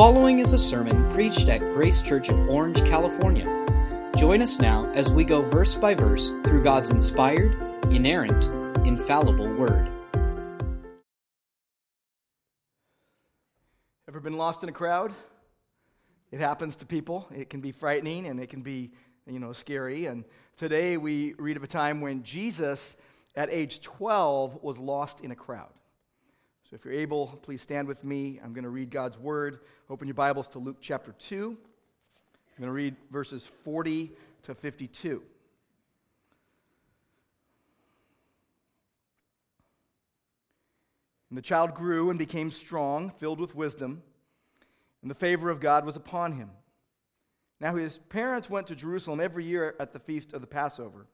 following is a sermon preached at Grace Church of Orange, California. Join us now as we go verse by verse through God's inspired, inerrant, infallible Word. Ever been lost in a crowd? It happens to people. It can be frightening and it can be, you know, scary. And today we read of a time when Jesus, at age 12, was lost in a crowd. So if you're able, please stand with me. I'm going to read God's word. Open your Bibles to Luke chapter 2. I'm going to read verses 40 to 52. And the child grew and became strong, filled with wisdom, and the favor of God was upon him. Now his parents went to Jerusalem every year at the feast of the Passover.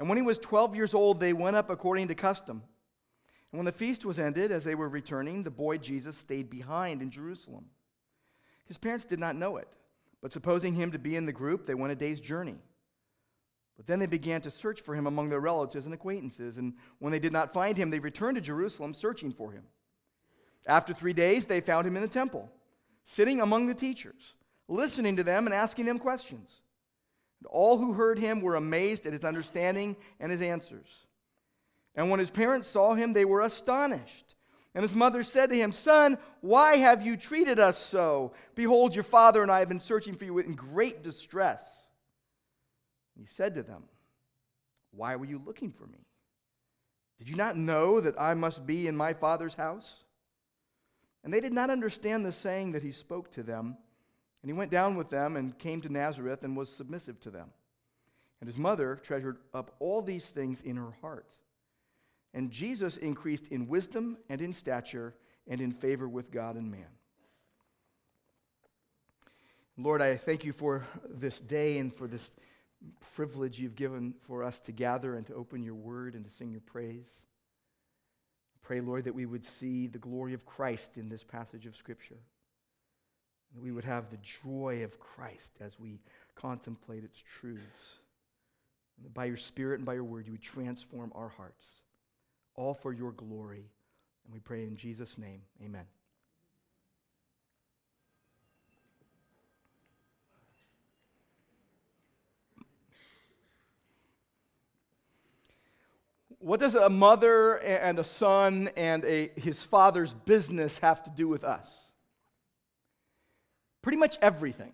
And when he was 12 years old, they went up according to custom. And when the feast was ended, as they were returning, the boy Jesus stayed behind in Jerusalem. His parents did not know it, but supposing him to be in the group, they went a day's journey. But then they began to search for him among their relatives and acquaintances, and when they did not find him, they returned to Jerusalem searching for him. After three days, they found him in the temple, sitting among the teachers, listening to them and asking them questions. And all who heard him were amazed at his understanding and his answers. And when his parents saw him, they were astonished. And his mother said to him, Son, why have you treated us so? Behold, your father and I have been searching for you in great distress. He said to them, Why were you looking for me? Did you not know that I must be in my father's house? And they did not understand the saying that he spoke to them. And he went down with them and came to Nazareth and was submissive to them. And his mother treasured up all these things in her heart. And Jesus increased in wisdom and in stature and in favor with God and man. Lord, I thank you for this day and for this privilege you've given for us to gather and to open your word and to sing your praise. Pray, Lord, that we would see the glory of Christ in this passage of Scripture. That we would have the joy of Christ as we contemplate its truths. And by your Spirit and by your word, you would transform our hearts all for your glory. And we pray in Jesus' name, amen. What does a mother and a son and a, his father's business have to do with us? Pretty much everything.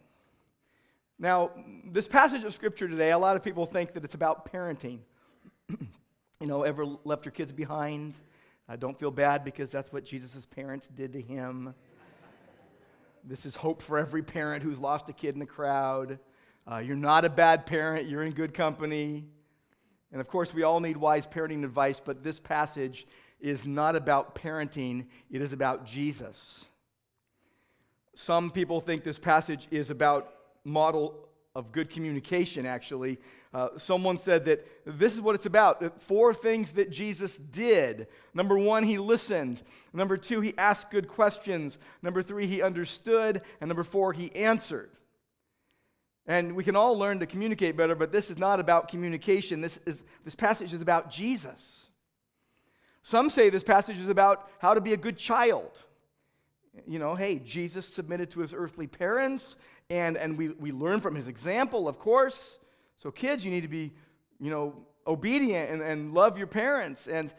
Now, this passage of scripture today, a lot of people think that it's about parenting. you know, ever left your kids behind? Uh, don't feel bad because that's what Jesus' parents did to him. This is hope for every parent who's lost a kid in the crowd. Uh, you're not a bad parent, you're in good company. And of course, we all need wise parenting advice, but this passage is not about parenting, it is about Jesus. Some people think this passage is about model of good communication, actually. Uh, someone said that this is what it's about four things that Jesus did. Number one, he listened. Number two, he asked good questions. Number three, he understood. And number four, he answered. And we can all learn to communicate better, but this is not about communication. This, is, this passage is about Jesus. Some say this passage is about how to be a good child. You know, hey, Jesus submitted to his earthly parents, and, and we, we learn from his example, of course. So, kids, you need to be, you know, obedient and, and love your parents. And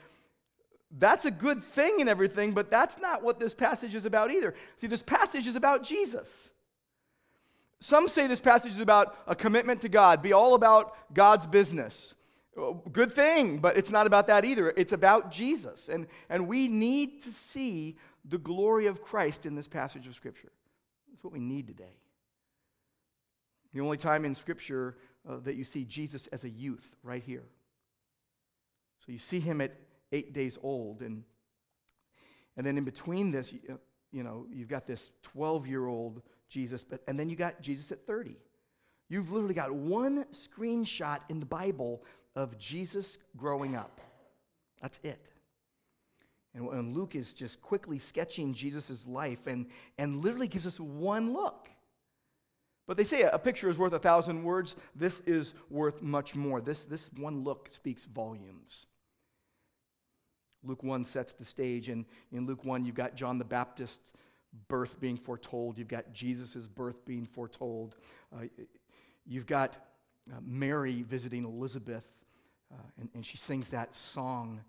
that's a good thing and everything, but that's not what this passage is about either. See, this passage is about Jesus. Some say this passage is about a commitment to God, be all about God's business. Good thing, but it's not about that either. It's about Jesus. And, and we need to see the glory of Christ in this passage of Scripture. That's what we need today. The only time in Scripture uh, that you see Jesus as a youth, right here. So you see him at eight days old, and, and then in between this, you, uh, you know, you've got this 12 year old Jesus, but, and then you got Jesus at 30. You've literally got one screenshot in the Bible of Jesus growing up. That's it. And, and Luke is just quickly sketching Jesus' life and, and literally gives us one look. But they say a picture is worth a thousand words. This is worth much more. This, this one look speaks volumes. Luke 1 sets the stage, and in Luke 1, you've got John the Baptist's birth being foretold. You've got Jesus' birth being foretold. Uh, you've got uh, Mary visiting Elizabeth, uh, and, and she sings that song.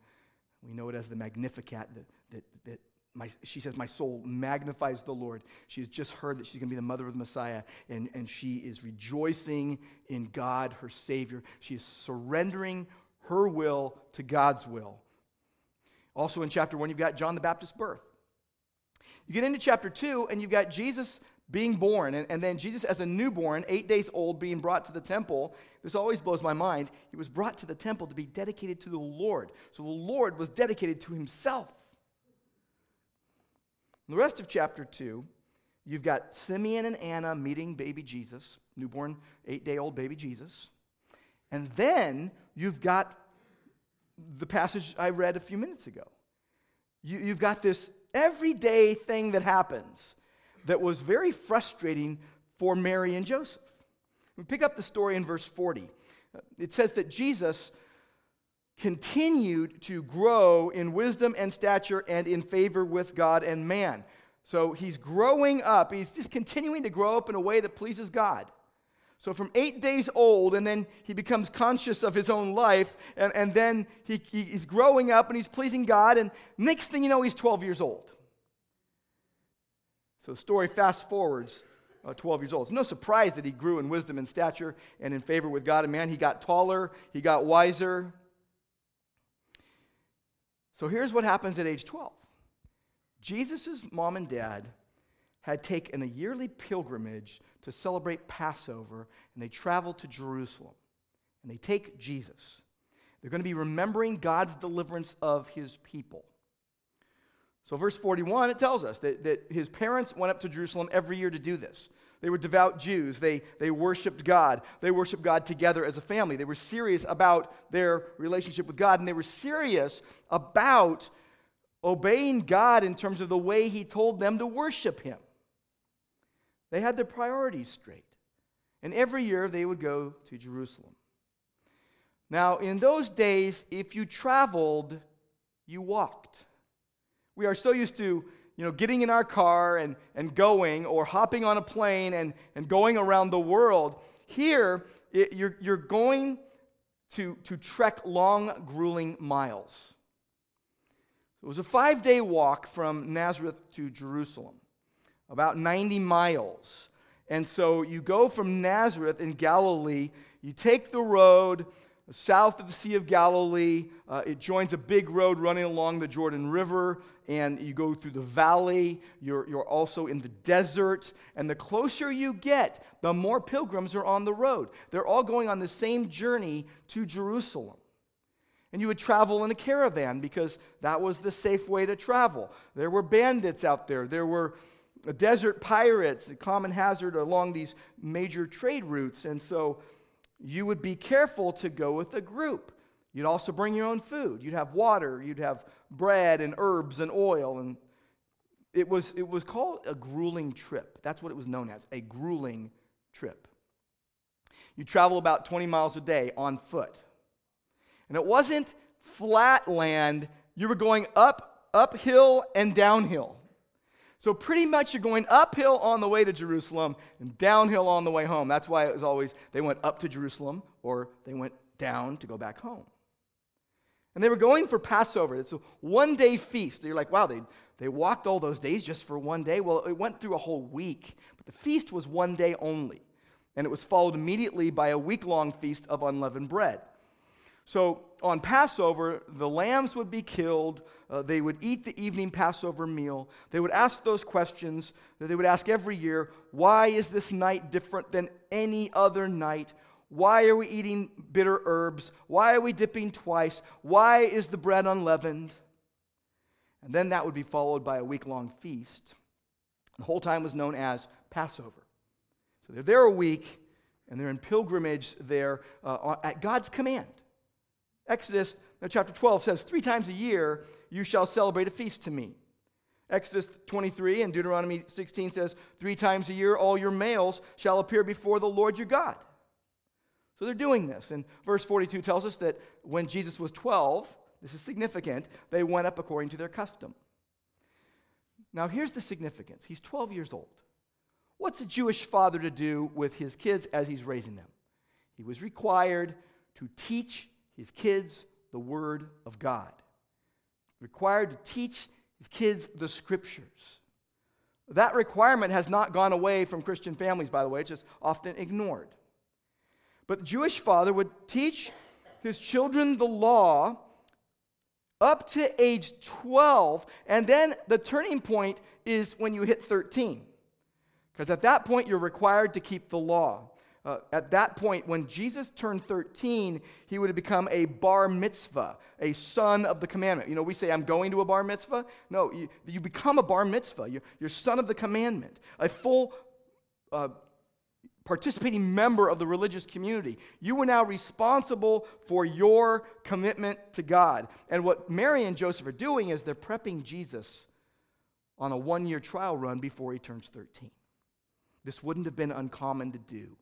We know it as the Magnificat, that, that, that my, she says, My soul magnifies the Lord. She has just heard that she's going to be the mother of the Messiah, and, and she is rejoicing in God, her Savior. She is surrendering her will to God's will. Also in chapter 1, you've got John the Baptist's birth. You get into chapter 2, and you've got Jesus being born, and, and then Jesus as a newborn, eight days old, being brought to the temple. This always blows my mind. He was brought to the temple to be dedicated to the Lord. So the Lord was dedicated to himself. In the rest of chapter 2, you've got Simeon and Anna meeting baby Jesus, newborn, eight day old baby Jesus. And then you've got the passage I read a few minutes ago. You, have got this everyday thing that happens that was very frustrating for Mary and Joseph. We pick up the story in verse 40. It says that Jesus continued to grow in wisdom and stature and in favor with God and man. So he's growing up. He's just continuing to grow up in a way that pleases God. So from eight days old, and then he becomes conscious of his own life, and, and then he, he, he's growing up and he's pleasing God, and next thing you know, he's 12 years old. So the story fast forwards uh, 12 years old. It's no surprise that he grew in wisdom and stature and in favor with God and man. He got taller, he got wiser. So here's what happens at age 12 Jesus' mom and dad had taken a yearly pilgrimage to celebrate Passover, and they traveled to Jerusalem. And they take Jesus. They're going to be remembering God's deliverance of his people. So, verse 41, it tells us that, that his parents went up to Jerusalem every year to do this. They were devout Jews. They, they worshiped God. They worshiped God together as a family. They were serious about their relationship with God, and they were serious about obeying God in terms of the way He told them to worship Him. They had their priorities straight. And every year they would go to Jerusalem. Now, in those days, if you traveled, you walked. We are so used to you know, getting in our car and, and going, or hopping on a plane and, and going around the world. Here, it, you're, you're going to, to trek long, grueling miles. It was a five day walk from Nazareth to Jerusalem, about 90 miles. And so you go from Nazareth in Galilee, you take the road south of the Sea of Galilee. Uh, it joins a big road running along the Jordan River, and you go through the valley. You're, you're also in the desert. And the closer you get, the more pilgrims are on the road. They're all going on the same journey to Jerusalem. And you would travel in a caravan because that was the safe way to travel. There were bandits out there, there were desert pirates, a common hazard along these major trade routes. And so you would be careful to go with a group. You'd also bring your own food. You'd have water, you'd have bread and herbs and oil. And it was, it was called a grueling trip. That's what it was known as a grueling trip. You travel about 20 miles a day on foot. And it wasn't flat land, you were going up, uphill, and downhill. So, pretty much you're going uphill on the way to Jerusalem and downhill on the way home. That's why it was always they went up to Jerusalem or they went down to go back home. And they were going for Passover. It's a one day feast. So you're like, wow, they, they walked all those days just for one day. Well, it went through a whole week. But the feast was one day only. And it was followed immediately by a week long feast of unleavened bread. So on Passover, the lambs would be killed. Uh, they would eat the evening Passover meal. They would ask those questions that they would ask every year Why is this night different than any other night? Why are we eating bitter herbs? Why are we dipping twice? Why is the bread unleavened? And then that would be followed by a week long feast. The whole time was known as Passover. So they're there a week, and they're in pilgrimage there uh, at God's command. Exodus chapter 12 says, Three times a year you shall celebrate a feast to me. Exodus 23 and Deuteronomy 16 says, Three times a year all your males shall appear before the Lord your God. So they're doing this. And verse 42 tells us that when Jesus was 12, this is significant, they went up according to their custom. Now, here's the significance he's 12 years old. What's a Jewish father to do with his kids as he's raising them? He was required to teach his kids the Word of God, required to teach his kids the Scriptures. That requirement has not gone away from Christian families, by the way, it's just often ignored. But the Jewish father would teach his children the law up to age 12, and then the turning point is when you hit 13. Because at that point, you're required to keep the law. Uh, at that point, when Jesus turned 13, he would have become a bar mitzvah, a son of the commandment. You know, we say, I'm going to a bar mitzvah. No, you, you become a bar mitzvah. You're, you're son of the commandment, a full uh, participating member of the religious community. You are now responsible for your commitment to God. And what Mary and Joseph are doing is they're prepping Jesus on a one year trial run before he turns 13. This wouldn't have been uncommon to do.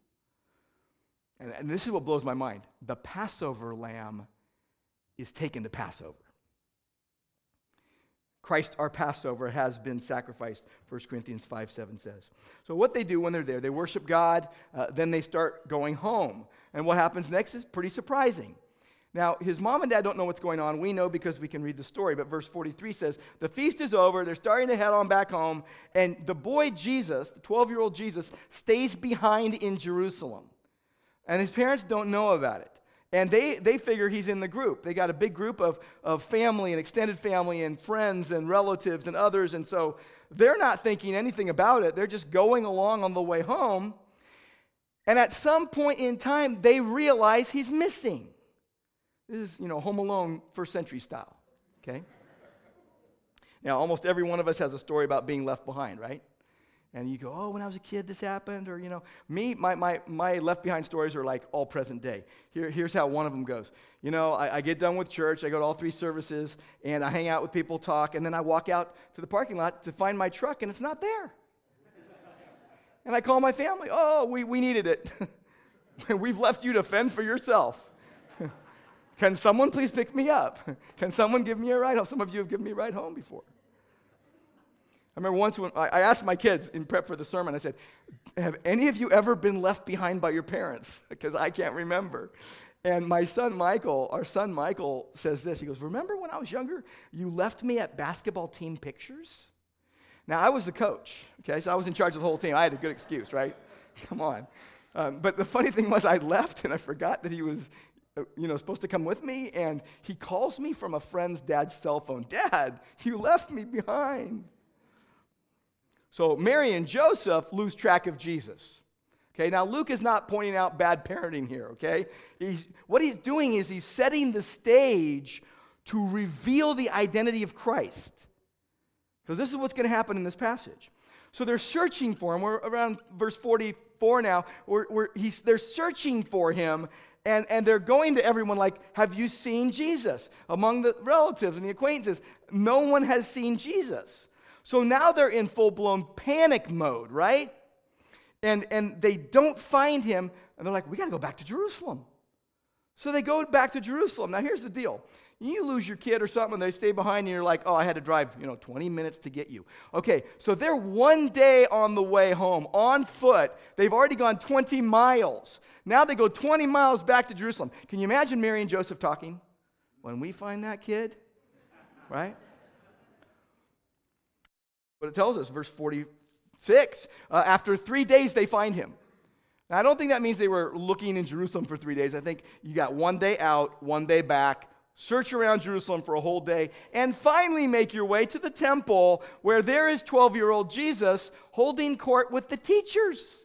And, and this is what blows my mind the Passover lamb is taken to Passover. Christ, our Passover, has been sacrificed, 1 Corinthians 5 7 says. So, what they do when they're there, they worship God, uh, then they start going home. And what happens next is pretty surprising. Now, his mom and dad don't know what's going on. We know because we can read the story. But verse 43 says, The feast is over. They're starting to head on back home. And the boy Jesus, the 12 year old Jesus, stays behind in Jerusalem. And his parents don't know about it. And they, they figure he's in the group. They got a big group of, of family and extended family and friends and relatives and others. And so they're not thinking anything about it. They're just going along on the way home. And at some point in time, they realize he's missing. This is, you know, Home Alone first century style, okay? Now, almost every one of us has a story about being left behind, right? And you go, oh, when I was a kid, this happened, or, you know, me, my, my, my left behind stories are like all present day. Here, here's how one of them goes. You know, I, I, get done with church, I go to all three services, and I hang out with people, talk, and then I walk out to the parking lot to find my truck, and it's not there. and I call my family, oh, we, we needed it. We've left you to fend for yourself. Can someone please pick me up? Can someone give me a ride home? Some of you have given me a ride home before. I remember once when I asked my kids in prep for the sermon, I said, Have any of you ever been left behind by your parents? Because I can't remember. And my son Michael, our son Michael, says this. He goes, Remember when I was younger, you left me at basketball team pictures? Now, I was the coach, okay? So I was in charge of the whole team. I had a good excuse, right? Come on. Um, but the funny thing was, I left and I forgot that he was, uh, you know, supposed to come with me. And he calls me from a friend's dad's cell phone Dad, you left me behind. So Mary and Joseph lose track of Jesus. Okay, now Luke is not pointing out bad parenting here, okay? He's, what he's doing is he's setting the stage to reveal the identity of Christ. Because this is what's going to happen in this passage. So they're searching for him. We're around verse 44 now. We're, we're, they're searching for him, and, and they're going to everyone like, Have you seen Jesus? Among the relatives and the acquaintances, no one has seen Jesus. So now they're in full blown panic mode, right? And, and they don't find him, and they're like, we got to go back to Jerusalem. So they go back to Jerusalem. Now, here's the deal. You lose your kid or something, and they stay behind, and you're like, oh, I had to drive, you know, 20 minutes to get you. Okay, so they're one day on the way home on foot. They've already gone 20 miles. Now they go 20 miles back to Jerusalem. Can you imagine Mary and Joseph talking? When we find that kid, right? But it tells us, verse 46, uh, after three days they find him. Now, I don't think that means they were looking in Jerusalem for three days. I think you got one day out, one day back, search around Jerusalem for a whole day, and finally make your way to the temple where there is 12 year old Jesus holding court with the teachers.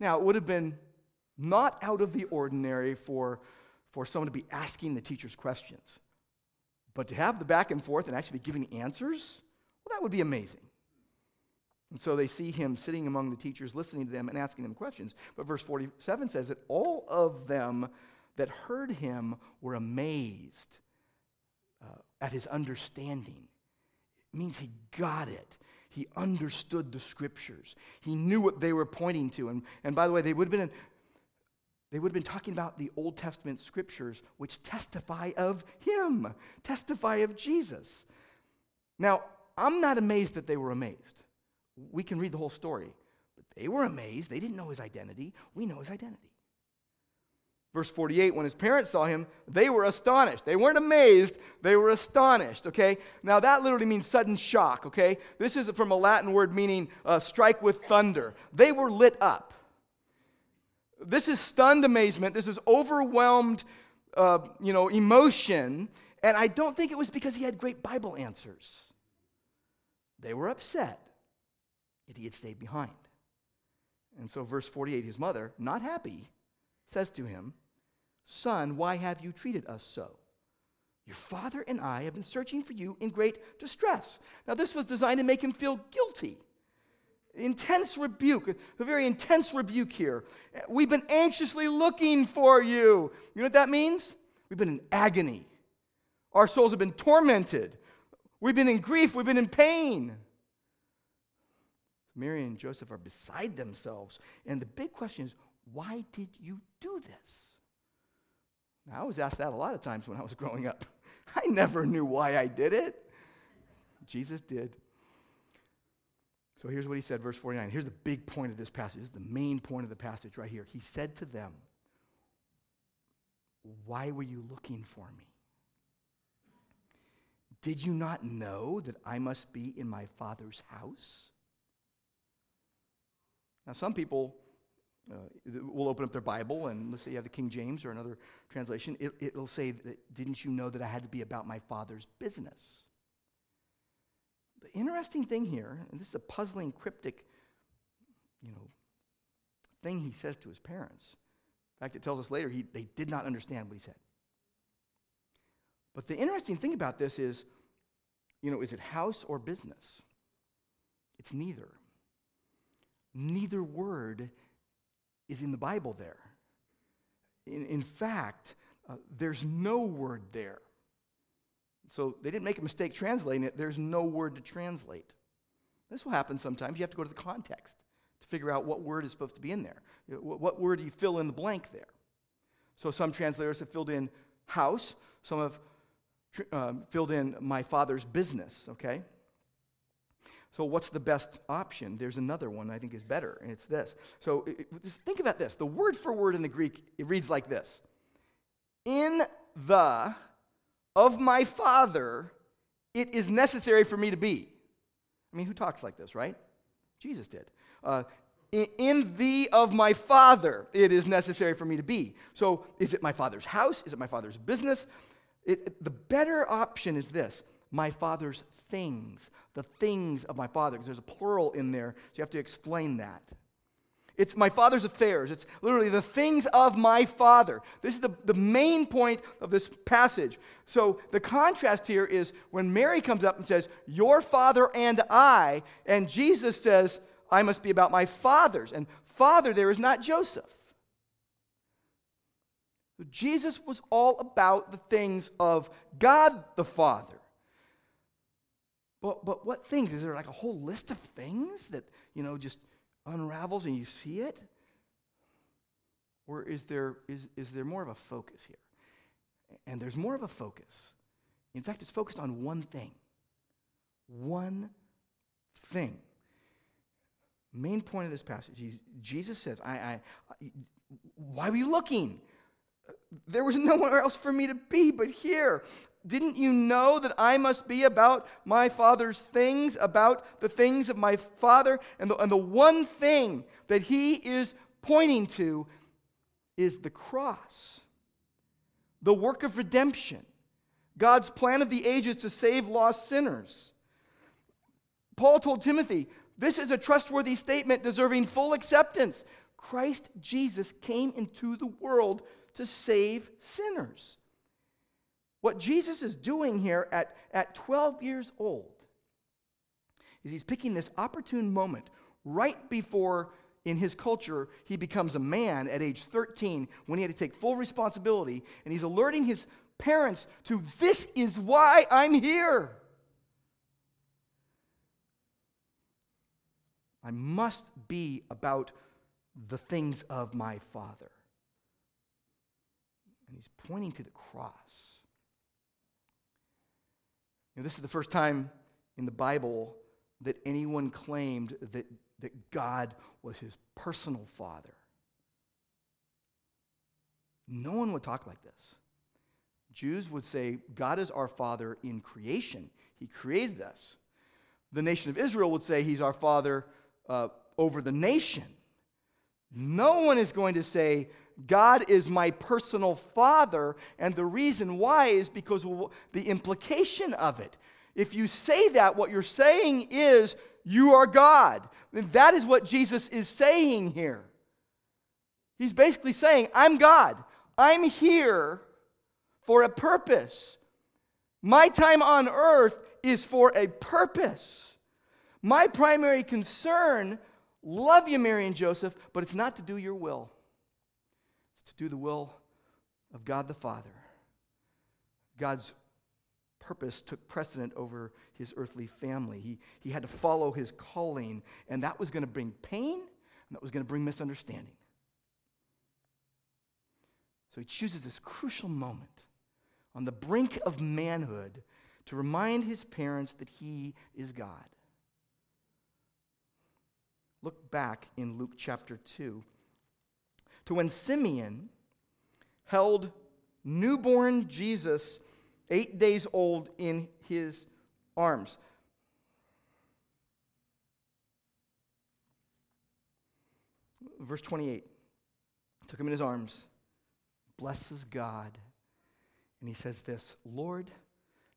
Now, it would have been not out of the ordinary for, for someone to be asking the teachers questions, but to have the back and forth and actually be giving answers well, that would be amazing. And so they see him sitting among the teachers, listening to them and asking them questions. But verse 47 says that all of them that heard him were amazed uh, at his understanding. It means he got it. He understood the scriptures. He knew what they were pointing to. And, and by the way, they would have been they would have been talking about the Old Testament scriptures, which testify of him, testify of Jesus. Now, I'm not amazed that they were amazed. We can read the whole story. But they were amazed. They didn't know his identity. We know his identity. Verse 48, when his parents saw him, they were astonished. They weren't amazed, they were astonished, okay? Now, that literally means sudden shock, okay? This is from a Latin word meaning uh, strike with thunder. They were lit up. This is stunned amazement. This is overwhelmed, uh, you know, emotion. And I don't think it was because he had great Bible answers. They were upset that he had stayed behind. And so, verse 48, his mother, not happy, says to him, Son, why have you treated us so? Your father and I have been searching for you in great distress. Now, this was designed to make him feel guilty. Intense rebuke, a very intense rebuke here. We've been anxiously looking for you. You know what that means? We've been in agony. Our souls have been tormented. We've been in grief. We've been in pain. Mary and Joseph are beside themselves. And the big question is why did you do this? Now, I was asked that a lot of times when I was growing up. I never knew why I did it. Jesus did. So here's what he said, verse 49. Here's the big point of this passage. This is the main point of the passage right here. He said to them, Why were you looking for me? Did you not know that I must be in my Father's house? Now, some people uh, will open up their Bible, and let's say you have the King James or another translation, it, it'll say, Didn't you know that I had to be about my Father's business? The interesting thing here, and this is a puzzling, cryptic, you know, thing he says to his parents. In fact, it tells us later he, they did not understand what he said. But the interesting thing about this is, you know, is it house or business? It's neither. Neither word is in the Bible there. In, in fact, uh, there's no word there. So they didn't make a mistake translating it. There's no word to translate. This will happen sometimes. You have to go to the context to figure out what word is supposed to be in there. What, what word do you fill in the blank there? So some translators have filled in house, some have um, filled in my father's business, okay? So, what's the best option? There's another one I think is better, and it's this. So, it, just think about this. The word for word in the Greek, it reads like this In the of my Father, it is necessary for me to be. I mean, who talks like this, right? Jesus did. Uh, in the of my Father, it is necessary for me to be. So, is it my Father's house? Is it my Father's business? It, the better option is this my Father's things, the things of my Father, because there's a plural in there, so you have to explain that. It's my Father's affairs. It's literally the things of my Father. This is the, the main point of this passage. So the contrast here is when Mary comes up and says, Your Father and I, and Jesus says, I must be about my Father's. And Father there is not Joseph. Jesus was all about the things of God the Father. But, but what things? Is there like a whole list of things that, you know, just unravels and you see it? Or is there, is, is there more of a focus here? And there's more of a focus. In fact, it's focused on one thing. One thing. Main point of this passage, Jesus says, I, I, why were you looking? There was nowhere else for me to be but here. Didn't you know that I must be about my Father's things, about the things of my Father? And the, and the one thing that he is pointing to is the cross, the work of redemption, God's plan of the ages to save lost sinners. Paul told Timothy, This is a trustworthy statement deserving full acceptance. Christ Jesus came into the world to save sinners. What Jesus is doing here at, at 12 years old is he's picking this opportune moment right before, in his culture, he becomes a man at age 13 when he had to take full responsibility, and he's alerting his parents to this is why I'm here. I must be about the things of my Father. And he's pointing to the cross. You know, this is the first time in the Bible that anyone claimed that, that God was his personal father. No one would talk like this. Jews would say, God is our father in creation, he created us. The nation of Israel would say, He's our father uh, over the nation. No one is going to say, God is my personal father, and the reason why is because the implication of it. If you say that, what you're saying is you are God. And that is what Jesus is saying here. He's basically saying, I'm God. I'm here for a purpose. My time on earth is for a purpose. My primary concern, love you, Mary and Joseph, but it's not to do your will, to do the will of God the Father. God's purpose took precedent over his earthly family. He, he had to follow his calling, and that was going to bring pain, and that was going to bring misunderstanding. So he chooses this crucial moment on the brink of manhood to remind his parents that he is God. Look back in Luke chapter 2 to when Simeon held newborn Jesus, eight days old, in his arms. Verse 28 took him in his arms, blesses God and he says this Lord,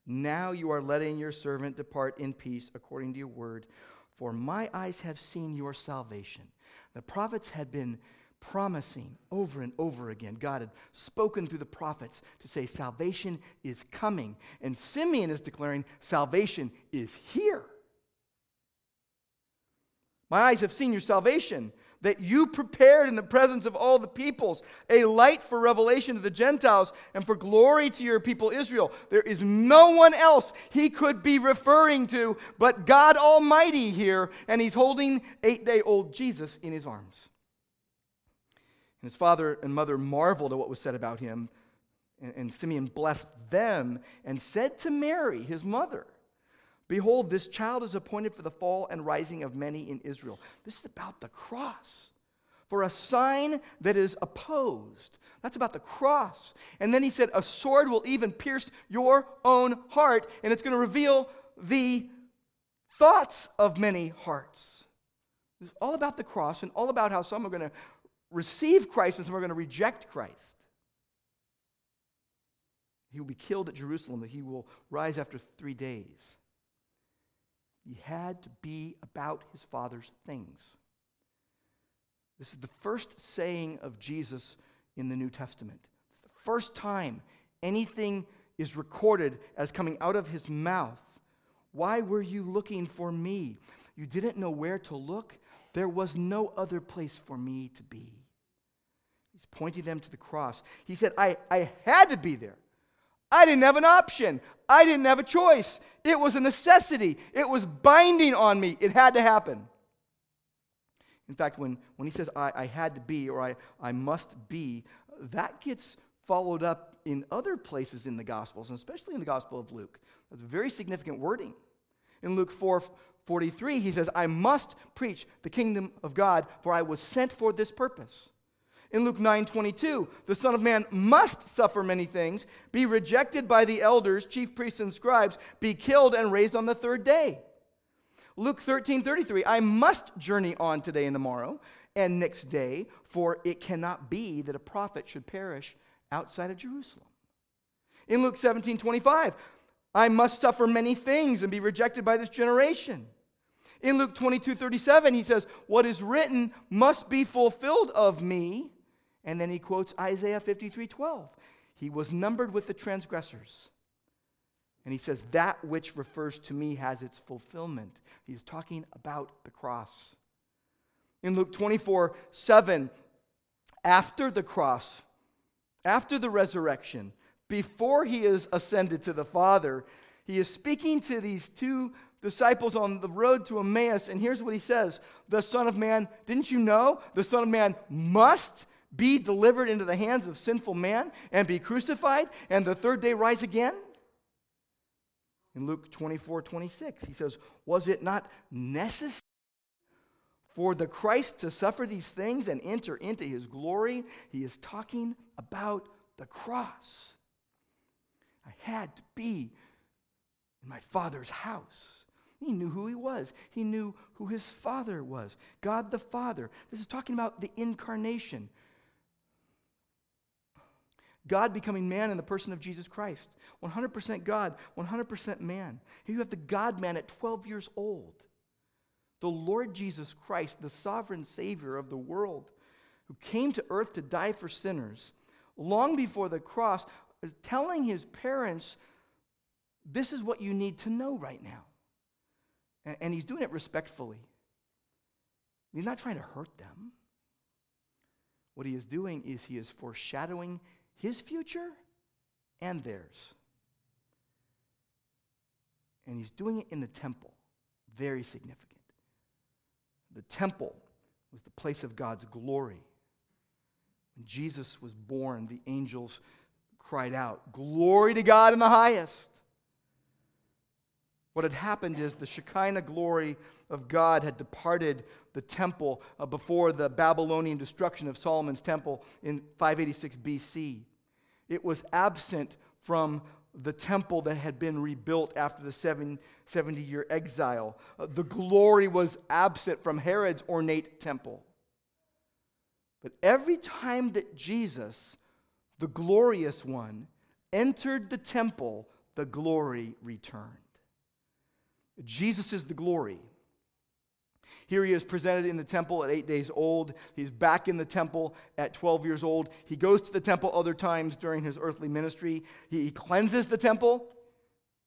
now you are letting your servant depart in peace according to your word, for my eyes have seen your salvation. The prophets had been promising over and over again. God had spoken through the prophets to say salvation is coming. And Simeon is declaring salvation is here. My eyes have seen your salvation that you prepared in the presence of all the peoples, a light for revelation to the Gentiles and for glory to your people Israel. There is no one else he could be referring to but God Almighty here, and he's holding eight day old Jesus in his arms. And his father and mother marveled at what was said about him, and, and Simeon blessed them and said to Mary, his mother, Behold, this child is appointed for the fall and rising of many in Israel. This is about the cross. For a sign that is opposed. That's about the cross. And then he said, A sword will even pierce your own heart, and it's going to reveal the thoughts of many hearts. It's all about the cross and all about how some are going to receive Christ and some are going to reject Christ. He will be killed at Jerusalem, he will rise after three days. He had to be about his Father's things. This is the first saying of Jesus in the New Testament. It's the first time anything is recorded as coming out of his mouth. Why were you looking for me? You didn't know where to look. There was no other place for me to be. He's pointing them to the cross. He said, I, I had to be there. I didn't have an option. I didn't have a choice. It was a necessity. It was binding on me. It had to happen. In fact, when, when he says, I, I had to be or I, I must be, that gets followed up in other places in the Gospels, and especially in the Gospel of Luke. That's very significant wording. In Luke 4 43, he says, I must preach the kingdom of God, for I was sent for this purpose. In Luke 9 22, the Son of Man must suffer many things, be rejected by the elders, chief priests, and scribes, be killed, and raised on the third day. Luke 13 33, I must journey on today and tomorrow and next day, for it cannot be that a prophet should perish outside of Jerusalem. In Luke 17 25, I must suffer many things and be rejected by this generation. In Luke 22 37, he says, What is written must be fulfilled of me. And then he quotes Isaiah 53 12. He was numbered with the transgressors. And he says, That which refers to me has its fulfillment. He's talking about the cross. In Luke 24 7, after the cross, after the resurrection, before he is ascended to the Father, he is speaking to these two disciples on the road to Emmaus, and here's what he says The Son of Man, didn't you know? The Son of Man must be delivered into the hands of sinful man and be crucified and the third day rise again? In Luke 24 26, he says, Was it not necessary for the Christ to suffer these things and enter into his glory? He is talking about the cross. I had to be in my father's house. He knew who he was. He knew who his father was. God the Father. This is talking about the incarnation. God becoming man in the person of Jesus Christ. 100% God, 100% man. Here you have the God man at 12 years old. The Lord Jesus Christ, the sovereign Savior of the world, who came to earth to die for sinners, long before the cross, telling his parents, This is what you need to know right now. And he's doing it respectfully. He's not trying to hurt them. What he is doing is he is foreshadowing his future and theirs. And he's doing it in the temple. Very significant. The temple was the place of God's glory. When Jesus was born, the angels cried out, Glory to God in the highest. What had happened is the Shekinah glory of God had departed the temple uh, before the Babylonian destruction of Solomon's temple in 586 BC. It was absent from the temple that had been rebuilt after the 70 year exile. Uh, the glory was absent from Herod's ornate temple. But every time that Jesus, the glorious one, entered the temple, the glory returned. Jesus is the glory. Here he is presented in the temple at eight days old. He's back in the temple at 12 years old. He goes to the temple other times during his earthly ministry. He, cleanses the temple.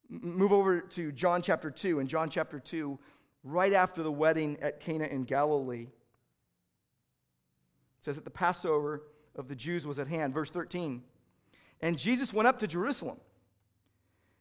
Move over to John chapter 2. In John chapter 2, right after the wedding at Cana in Galilee, it says that the Passover of the Jews was at hand. Verse 13. And Jesus went up to Jerusalem.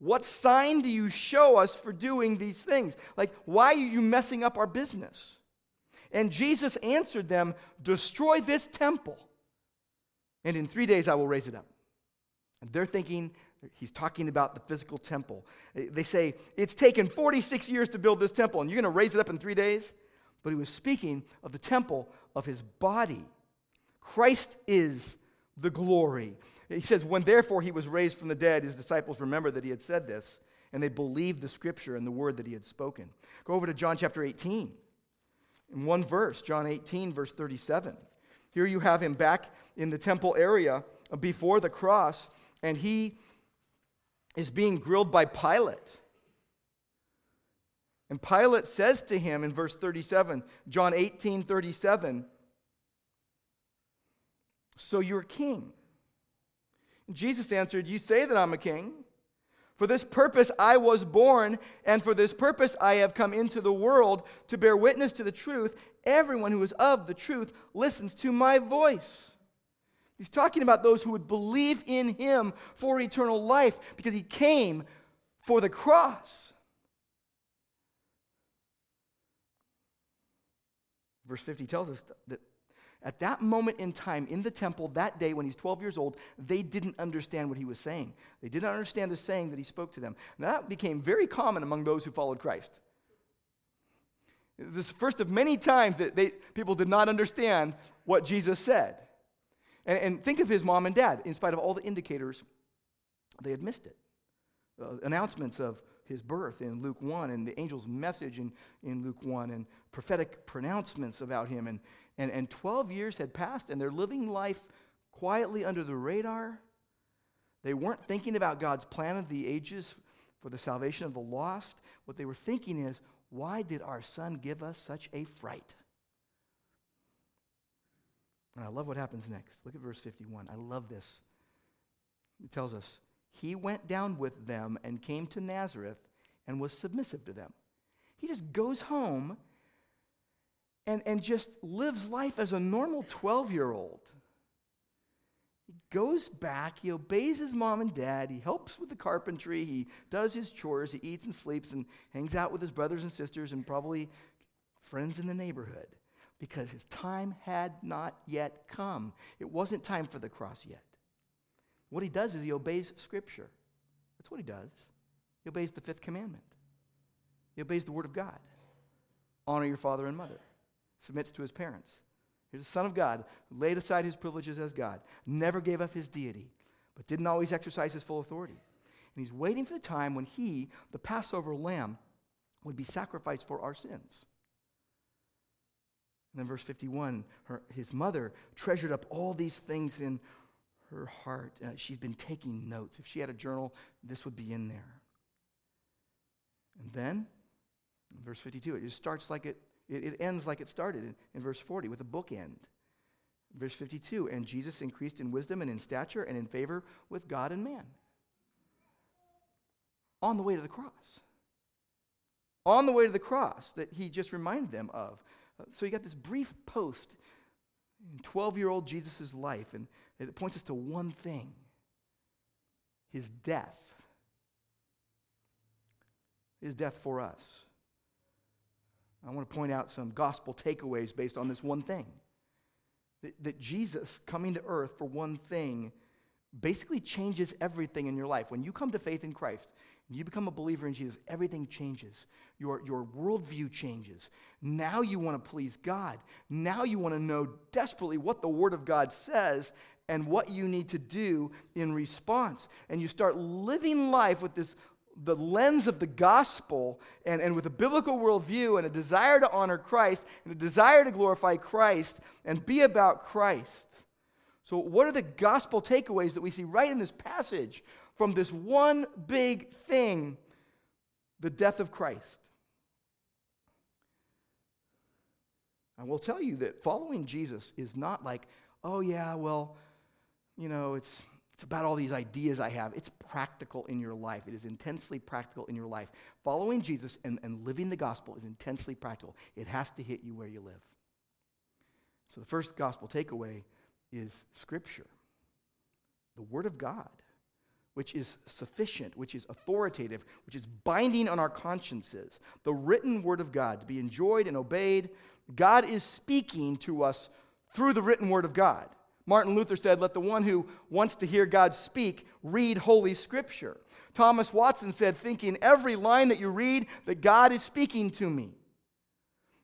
what sign do you show us for doing these things? Like, why are you messing up our business? And Jesus answered them, Destroy this temple, and in three days I will raise it up. And they're thinking, he's talking about the physical temple. They say, It's taken 46 years to build this temple, and you're going to raise it up in three days? But he was speaking of the temple of his body. Christ is the glory. He says, When therefore he was raised from the dead, his disciples remembered that he had said this, and they believed the scripture and the word that he had spoken. Go over to John chapter 18. In one verse, John 18, verse 37. Here you have him back in the temple area before the cross, and he is being grilled by Pilate. And Pilate says to him in verse 37, John 18, 37, So you're king. Jesus answered, You say that I'm a king. For this purpose I was born, and for this purpose I have come into the world to bear witness to the truth. Everyone who is of the truth listens to my voice. He's talking about those who would believe in him for eternal life because he came for the cross. Verse 50 tells us that at that moment in time in the temple, that day when he's 12 years old, they didn't understand what he was saying. They didn't understand the saying that he spoke to them. And that became very common among those who followed Christ. This first of many times that they, people did not understand what Jesus said. And, and, think of his mom and dad. In spite of all the indicators, they had missed it. Uh, announcements of his birth in Luke 1 and the angel's message in, in Luke 1 and prophetic pronouncements about him and, and, and 12 years had passed, and they're living life quietly under the radar. They weren't thinking about God's plan of the ages for the salvation of the lost. What they were thinking is, why did our son give us such a fright? And I love what happens next. Look at verse 51. I love this. It tells us, He went down with them and came to Nazareth and was submissive to them. He just goes home and, and just lives life as a normal 12 year old. He goes back, he obeys his mom and dad, he helps with the carpentry, he does his chores, he eats and sleeps and hangs out with his brothers and sisters and probably friends in the neighborhood because his time had not yet come. It wasn't time for the cross yet. What he does is he obeys Scripture. That's what he does. He obeys the fifth commandment, he obeys the Word of God. Honor your father and mother, submits to his parents. He's the Son of God laid aside his privileges as God, never gave up his deity, but didn't always exercise his full authority. And he's waiting for the time when he, the Passover lamb, would be sacrificed for our sins. And then, verse 51 her, his mother treasured up all these things in her heart. Uh, she's been taking notes. If she had a journal, this would be in there. And then, verse 52, it just starts like it, it, it ends like it started in, in verse 40 with a bookend. Verse 52, and Jesus increased in wisdom and in stature and in favor with God and man. On the way to the cross. On the way to the cross that he just reminded them of. Uh, so you got this brief post in 12 year old Jesus' life, and it points us to one thing his death. His death for us. I want to point out some gospel takeaways based on this one thing. That, that Jesus coming to earth for one thing basically changes everything in your life. When you come to faith in Christ, you become a believer in Jesus, everything changes. Your, your worldview changes. Now you want to please God. Now you want to know desperately what the Word of God says and what you need to do in response. And you start living life with this the lens of the gospel and, and with a biblical worldview and a desire to honor Christ and a desire to glorify Christ and be about Christ. So, what are the gospel takeaways that we see right in this passage? from this one big thing the death of Christ. I will tell you that following Jesus is not like, oh, yeah, well, you know, it's, it's about all these ideas I have. It's practical in your life. It is intensely practical in your life. Following Jesus and, and living the gospel is intensely practical. It has to hit you where you live. So the first gospel takeaway is Scripture, the Word of God which is sufficient, which is authoritative, which is binding on our consciences, the written word of God to be enjoyed and obeyed. God is speaking to us through the written word of God. Martin Luther said, Let the one who wants to hear God speak read Holy Scripture. Thomas Watson said, Thinking every line that you read, that God is speaking to me.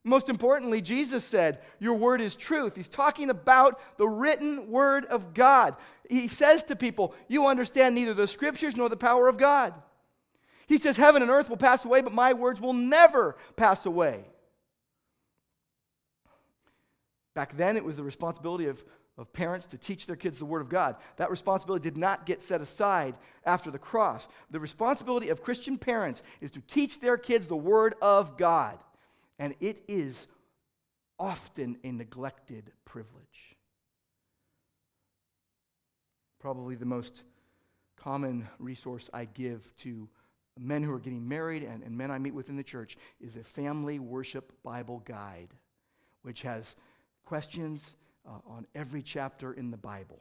Most importantly, Jesus said, Your word is truth. He's talking about the written word of God. He says to people, You understand neither the scriptures nor the power of God. He says, Heaven and earth will pass away, but my words will never pass away. Back then, it was the responsibility of, of parents to teach their kids the Word of God. That responsibility did not get set aside after the cross. The responsibility of Christian parents is to teach their kids the Word of God. And it is often a neglected privilege. Probably the most common resource I give to men who are getting married and, and men I meet with in the church is a family worship Bible guide, which has questions uh, on every chapter in the Bible.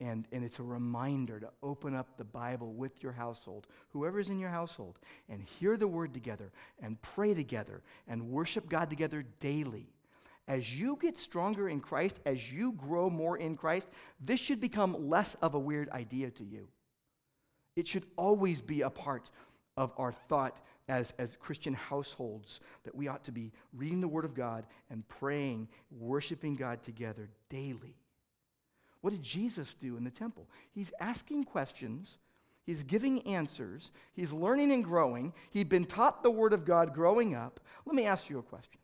And, and it's a reminder to open up the Bible with your household, whoever's in your household, and hear the word together, and pray together, and worship God together daily. As you get stronger in Christ, as you grow more in Christ, this should become less of a weird idea to you. It should always be a part of our thought as, as Christian households that we ought to be reading the Word of God and praying, worshiping God together daily. What did Jesus do in the temple? He's asking questions, he's giving answers, he's learning and growing. He'd been taught the Word of God growing up. Let me ask you a question.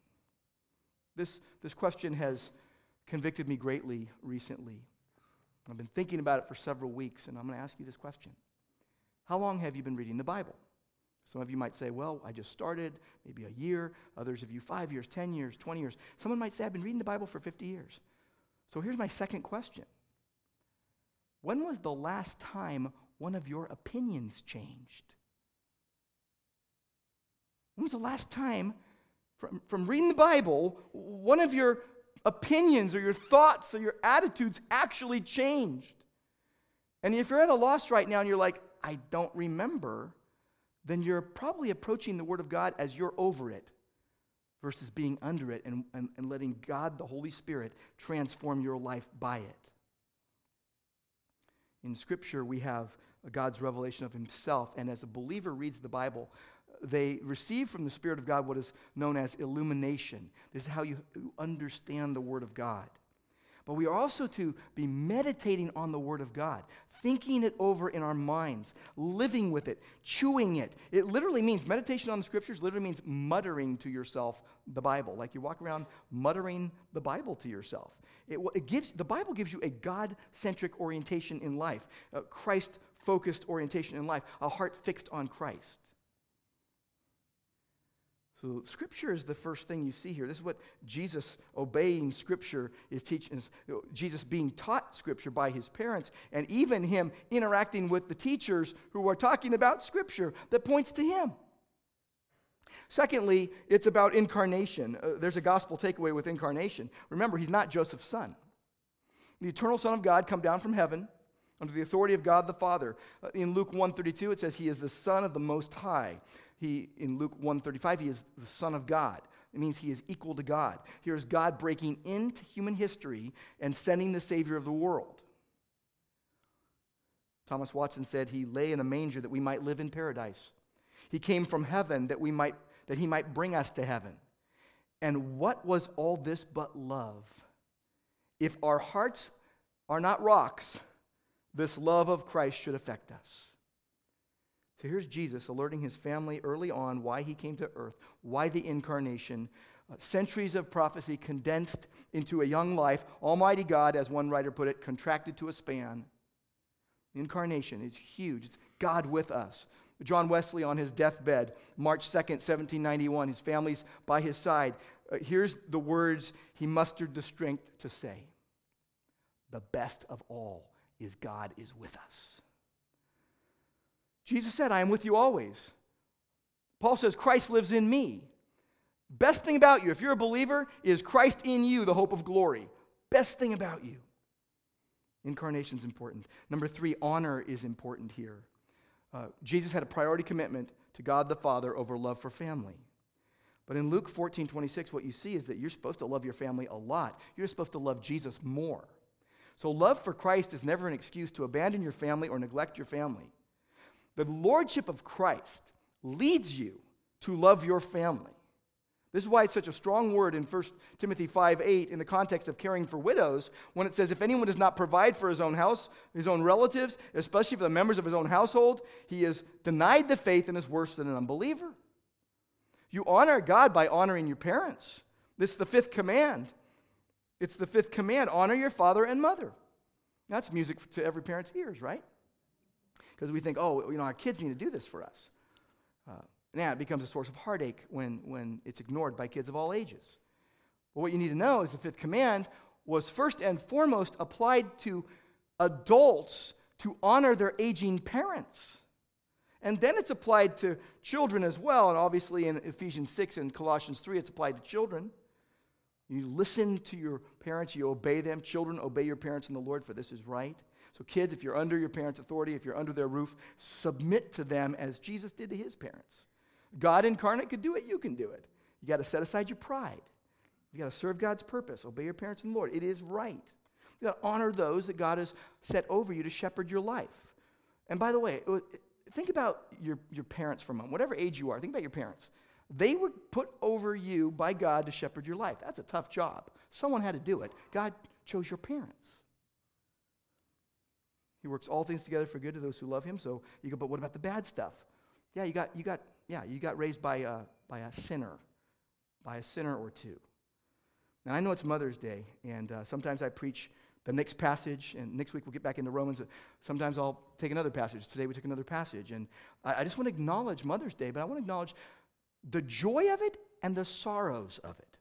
This, this question has convicted me greatly recently. I've been thinking about it for several weeks, and I'm going to ask you this question How long have you been reading the Bible? Some of you might say, Well, I just started, maybe a year. Others of you, five years, 10 years, 20 years. Someone might say, I've been reading the Bible for 50 years. So here's my second question when was the last time one of your opinions changed? When was the last time, from, from reading the Bible, one of your opinions or your thoughts or your attitudes actually changed? And if you're at a loss right now and you're like, I don't remember, then you're probably approaching the Word of God as you're over it versus being under it and, and, and letting God, the Holy Spirit, transform your life by it. In Scripture, we have God's revelation of Himself, and as a believer reads the Bible, they receive from the Spirit of God what is known as illumination. This is how you understand the Word of God. But we are also to be meditating on the Word of God, thinking it over in our minds, living with it, chewing it. It literally means, meditation on the Scriptures literally means muttering to yourself the Bible. Like you walk around muttering the Bible to yourself. It, it gives, the Bible gives you a God centric orientation in life, a Christ focused orientation in life, a heart fixed on Christ. So, Scripture is the first thing you see here. This is what Jesus obeying Scripture is teaching. Jesus being taught Scripture by his parents, and even him interacting with the teachers who are talking about Scripture that points to him. Secondly, it's about incarnation. Uh, there's a gospel takeaway with incarnation. Remember, he's not Joseph's son. The eternal Son of God come down from heaven under the authority of God the Father. Uh, in Luke 1:32 it says he is the son of the most high. He in Luke 1:35 he is the son of God. It means he is equal to God. Here's God breaking into human history and sending the savior of the world. Thomas Watson said he lay in a manger that we might live in paradise. He came from heaven that we might that he might bring us to heaven. And what was all this but love? If our hearts are not rocks, this love of Christ should affect us. So here's Jesus alerting his family early on why he came to earth, why the incarnation, uh, centuries of prophecy condensed into a young life. Almighty God, as one writer put it, contracted to a span. The incarnation is huge. It's God with us. John Wesley on his deathbed, March 2nd, 1791, his family's by his side. Uh, here's the words he mustered the strength to say The best of all is God is with us. Jesus said, I am with you always. Paul says, Christ lives in me. Best thing about you, if you're a believer, is Christ in you, the hope of glory. Best thing about you. Incarnation is important. Number three, honor is important here. Uh, Jesus had a priority commitment to God the Father over love for family. But in Luke 14 26, what you see is that you're supposed to love your family a lot. You're supposed to love Jesus more. So, love for Christ is never an excuse to abandon your family or neglect your family. The lordship of Christ leads you to love your family. This is why it's such a strong word in 1 Timothy 5 8 in the context of caring for widows, when it says, If anyone does not provide for his own house, his own relatives, especially for the members of his own household, he is denied the faith and is worse than an unbeliever. You honor God by honoring your parents. This is the fifth command. It's the fifth command honor your father and mother. That's music to every parent's ears, right? Because we think, oh, you know, our kids need to do this for us. Uh, now, it becomes a source of heartache when, when it's ignored by kids of all ages. But what you need to know is the fifth command was first and foremost applied to adults to honor their aging parents. And then it's applied to children as well. And obviously in Ephesians 6 and Colossians 3, it's applied to children. You listen to your parents, you obey them. Children, obey your parents in the Lord, for this is right. So, kids, if you're under your parents' authority, if you're under their roof, submit to them as Jesus did to his parents. God incarnate could do it, you can do it. You got to set aside your pride. You got to serve God's purpose, obey your parents and Lord. It is right. You got to honor those that God has set over you to shepherd your life. And by the way, uh, think about your, your parents for a moment. Whatever age you are, think about your parents. They were put over you by God to shepherd your life. That's a tough job. Someone had to do it. God chose your parents. He works all things together for good to those who love him. So you go, but what about the bad stuff? Yeah, you got, you got yeah, you got raised by a, by a sinner, by a sinner or two. Now, I know it's Mother's Day, and uh, sometimes I preach the next passage, and next week we'll get back into Romans. Sometimes I'll take another passage. Today we took another passage. And I, I just want to acknowledge Mother's Day, but I want to acknowledge the joy of it and the sorrows of it,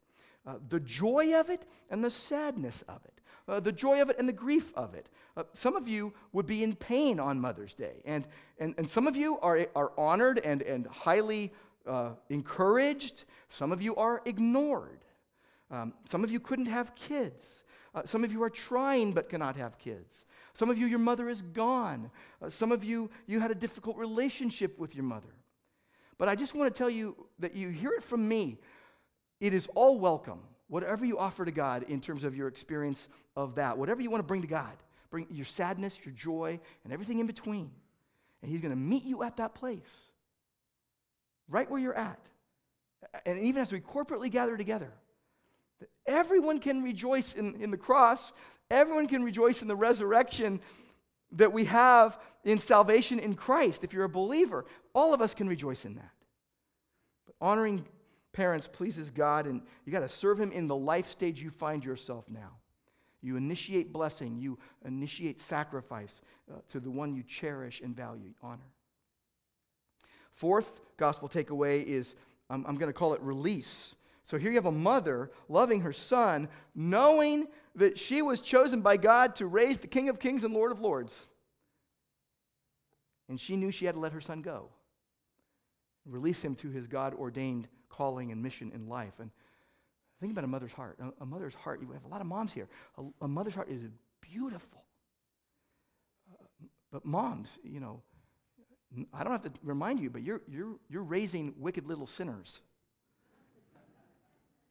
uh, the joy of it and the sadness of it uh, the joy of it and the grief of it. Uh, some of you would be in pain on Mother's Day, and, and, and some of you are, are honored and, and highly uh, encouraged, some of you are ignored. Um, some of you couldn't have kids. Uh, some of you are trying but cannot have kids. Some of you, your mother is gone. Uh, some of you, you had a difficult relationship with your mother. But I just want to tell you that you hear it from me. It is all welcome, whatever you offer to God in terms of your experience of that, whatever you want to bring to God. Bring your sadness, your joy, and everything in between. And He's going to meet you at that place, right where you're at. And even as we corporately gather together, everyone can rejoice in, in the cross, everyone can rejoice in the resurrection that we have in salvation in Christ. If you're a believer, all of us can rejoice in that. But honoring parents pleases God, and you got to serve Him in the life stage you find yourself now. You initiate blessing, you initiate sacrifice uh, to the one you cherish and value, honor. Fourth gospel takeaway is um, I'm going to call it release. So here you have a mother loving her son, knowing that she was chosen by God to raise the King of Kings and Lord of Lords. And she knew she had to let her son go, release him to his God ordained calling and mission in life. And think about a mother's heart. A, a mother's heart, you have a lot of moms here. A, a mother's heart is beautiful. But moms, you know, I don't have to remind you, but you're, you're, you're raising wicked little sinners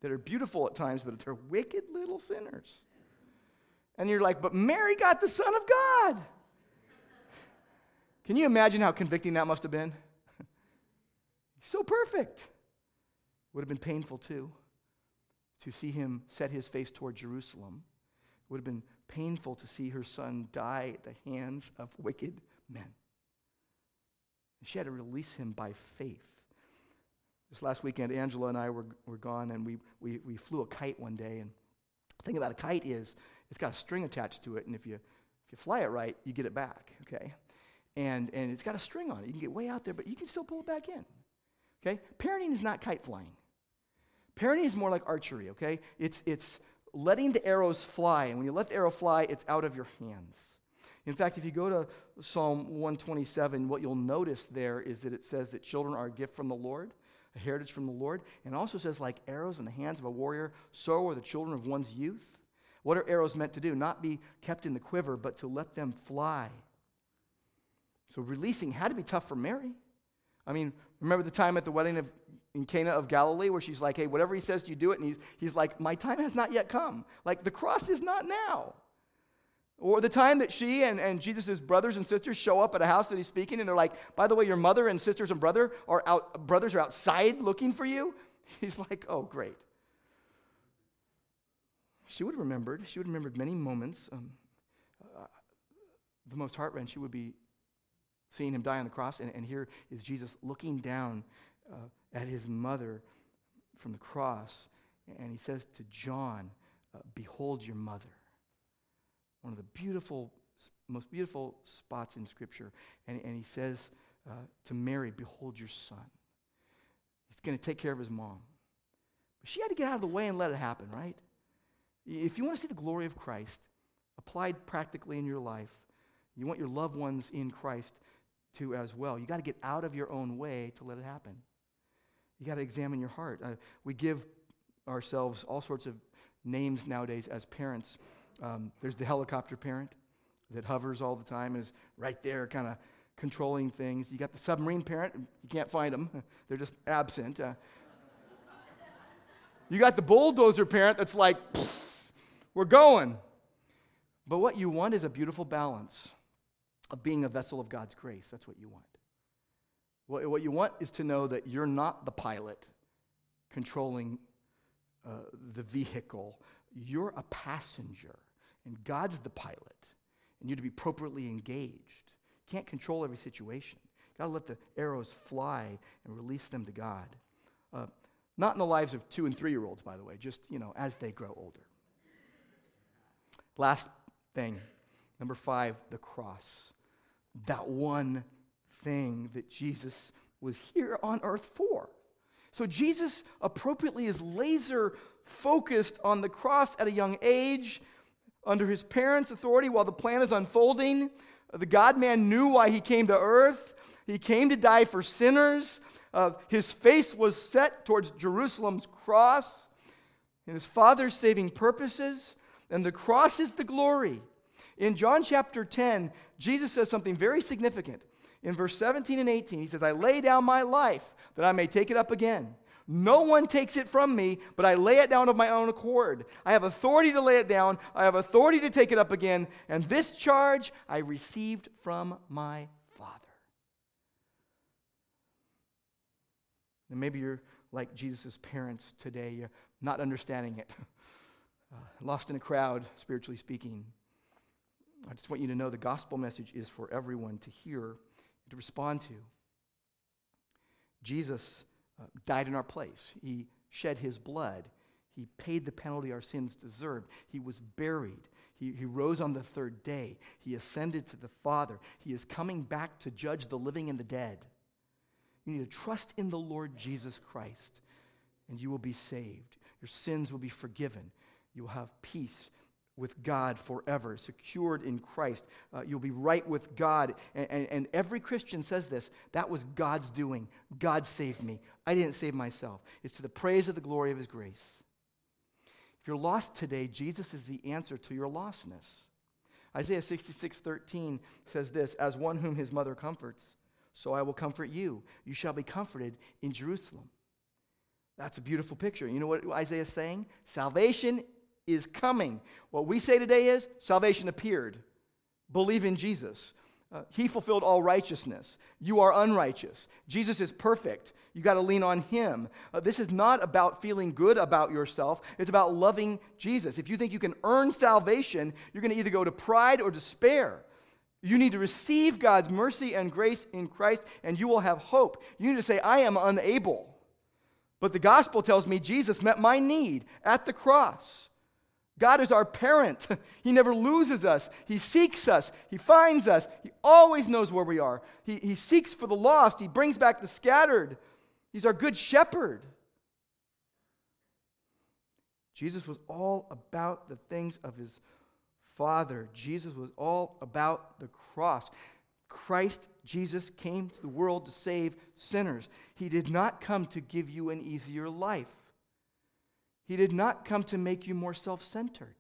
that are beautiful at times, but they're wicked little sinners. And you're like, but Mary got the Son of God. Can you imagine how convicting that must have been? So perfect. Would have been painful too to see him set his face toward Jerusalem. It would have been painful to see her son die at the hands of wicked men. She had to release him by faith. This last weekend, Angela and I were, were gone, and we, we, we flew a kite one day. And the thing about a kite is it's got a string attached to it, and if you, if you fly it right, you get it back, okay? And, and it's got a string on it. You can get way out there, but you can still pull it back in, okay? Parenting is not kite flying. Parenting is more like archery, okay? It's, it's letting the arrows fly, and when you let the arrow fly, it's out of your hands. In fact, if you go to Psalm 127, what you'll notice there is that it says that children are a gift from the Lord, a heritage from the Lord, and also says, like arrows in the hands of a warrior, so are the children of one's youth. What are arrows meant to do? Not be kept in the quiver, but to let them fly. So releasing had to be tough for Mary. I mean, remember the time at the wedding of in Cana of Galilee where she's like, hey, whatever he says to you, do it. And he's, he's like, my time has not yet come. Like, the cross is not now. Or the time that she and, and Jesus' brothers and sisters show up at a house that he's speaking, and they're like, by the way, your mother and sisters and brother are out, brothers are outside looking for you. He's like, oh, great. She would have remembered. She would have remembered many moments. Um, uh, the most heart wrenching would be seeing him die on the cross, and, and here is Jesus looking down uh, at his mother from the cross, and he says to John, uh, Behold your mother one of the beautiful, most beautiful spots in Scripture. And, and he says uh, to Mary, Behold your son. He's going to take care of his mom. But she had to get out of the way and let it happen, right? If you want to see the glory of Christ applied practically in your life, you want your loved ones in Christ to as well. You got to get out of your own way to let it happen. You got to examine your heart. Uh, we give ourselves all sorts of names nowadays as parents. Um, there's the helicopter parent that hovers all the time is right there, kind of controlling things. You got the submarine parent, you can't find them, they're just absent. Uh, you got the bulldozer parent that's like, we're going. But what you want is a beautiful balance of being a vessel of God's grace. That's what you want. What, what you want is to know that you're not the pilot controlling uh, the vehicle, you're a passenger and God's the pilot, and you're to be appropriately engaged. You can't control every situation. You've got to let the arrows fly and release them to God. Uh, not in the lives of two and three year olds, by the way, just, you know, as they grow older. Last thing, number five, the cross. That one thing that Jesus was here on earth for. So Jesus appropriately is laser focused on the cross at a young age under his parents' authority while the plan is unfolding. The God man knew why he came to earth. He came to die for sinners. Uh, his face was set towards Jerusalem's cross and his Father's saving purposes, and the cross is the glory. In John chapter 10, Jesus says something very significant. In verse 17 and 18, he says, I lay down my life that I may take it up again. No one takes it from me, but I lay it down of my own accord. I have authority to lay it down, I have authority to take it up again, and this charge I received from my Father. And maybe you're like Jesus' parents today, you're not understanding it, uh, lost in a crowd, spiritually speaking. I just want you to know the gospel message is for everyone to hear, to respond to. Jesus uh, died in our place. He shed his blood. He paid the penalty our sins deserved. He was buried. He, he rose on the third day. He ascended to the Father. He is coming back to judge the living and the dead. You need to trust in the Lord Jesus Christ, and you will be saved. Your sins will be forgiven. You will have peace with God forever, secured in Christ. Uh, you'll be right with God. And, and, and, every Christian says this that was God's doing. God saved me. I didn't save myself. It's to the praise of the glory of His grace. If you're lost today, Jesus is the answer to your lostness. Isaiah 66 13 says this As one whom his mother comforts, so I will comfort you. You shall be comforted in Jerusalem. That's a beautiful picture. You know what Isaiah is saying? Salvation is coming. What we say today is salvation appeared. Believe in Jesus. Uh, he fulfilled all righteousness. You are unrighteous. Jesus is perfect. You got to lean on him. Uh, this is not about feeling good about yourself. It's about loving Jesus. If you think you can earn salvation, you're going to either go to pride or despair. You need to receive God's mercy and grace in Christ, and you will have hope. You need to say, I am unable. But the gospel tells me Jesus met my need at the cross. God is our parent. He never loses us. He seeks us. He finds us. He always knows where we are. He, he seeks for the lost. He brings back the scattered. He's our good shepherd. Jesus was all about the things of his Father. Jesus was all about the cross. Christ Jesus came to the world to save sinners. He did not come to give you an easier life. He did not come to make you more self centered.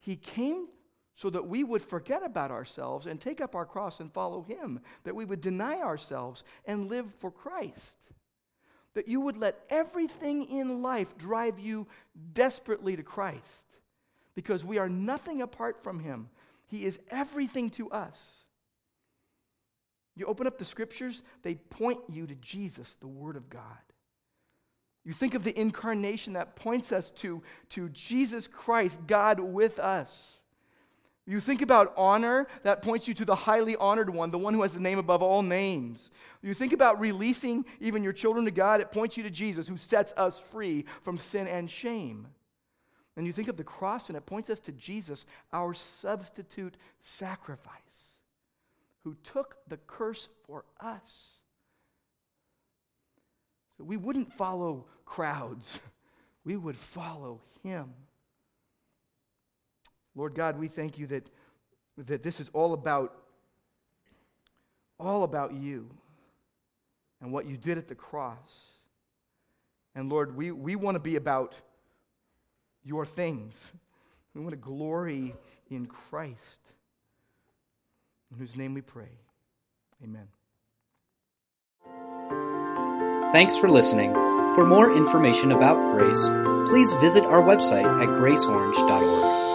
He came so that we would forget about ourselves and take up our cross and follow Him, that we would deny ourselves and live for Christ. That you would let everything in life drive you desperately to Christ because we are nothing apart from Him. He is everything to us. You open up the scriptures, they point you to Jesus, the Word of God. You think of the incarnation that points us to, to Jesus Christ, God with us. You think about honor, that points you to the highly honored one, the one who has the name above all names. You think about releasing even your children to God, it points you to Jesus, who sets us free from sin and shame. And you think of the cross, and it points us to Jesus, our substitute sacrifice, who took the curse for us So we wouldn't follow crowds, we would follow Him. Lord God, we thank you that, that this is all about all about you and what you did at the cross. And Lord, we, we want to be about your things. We want to glory in Christ, in whose name we pray. Amen. Thanks for listening. For more information about Grace, please visit our website at graceorange.org.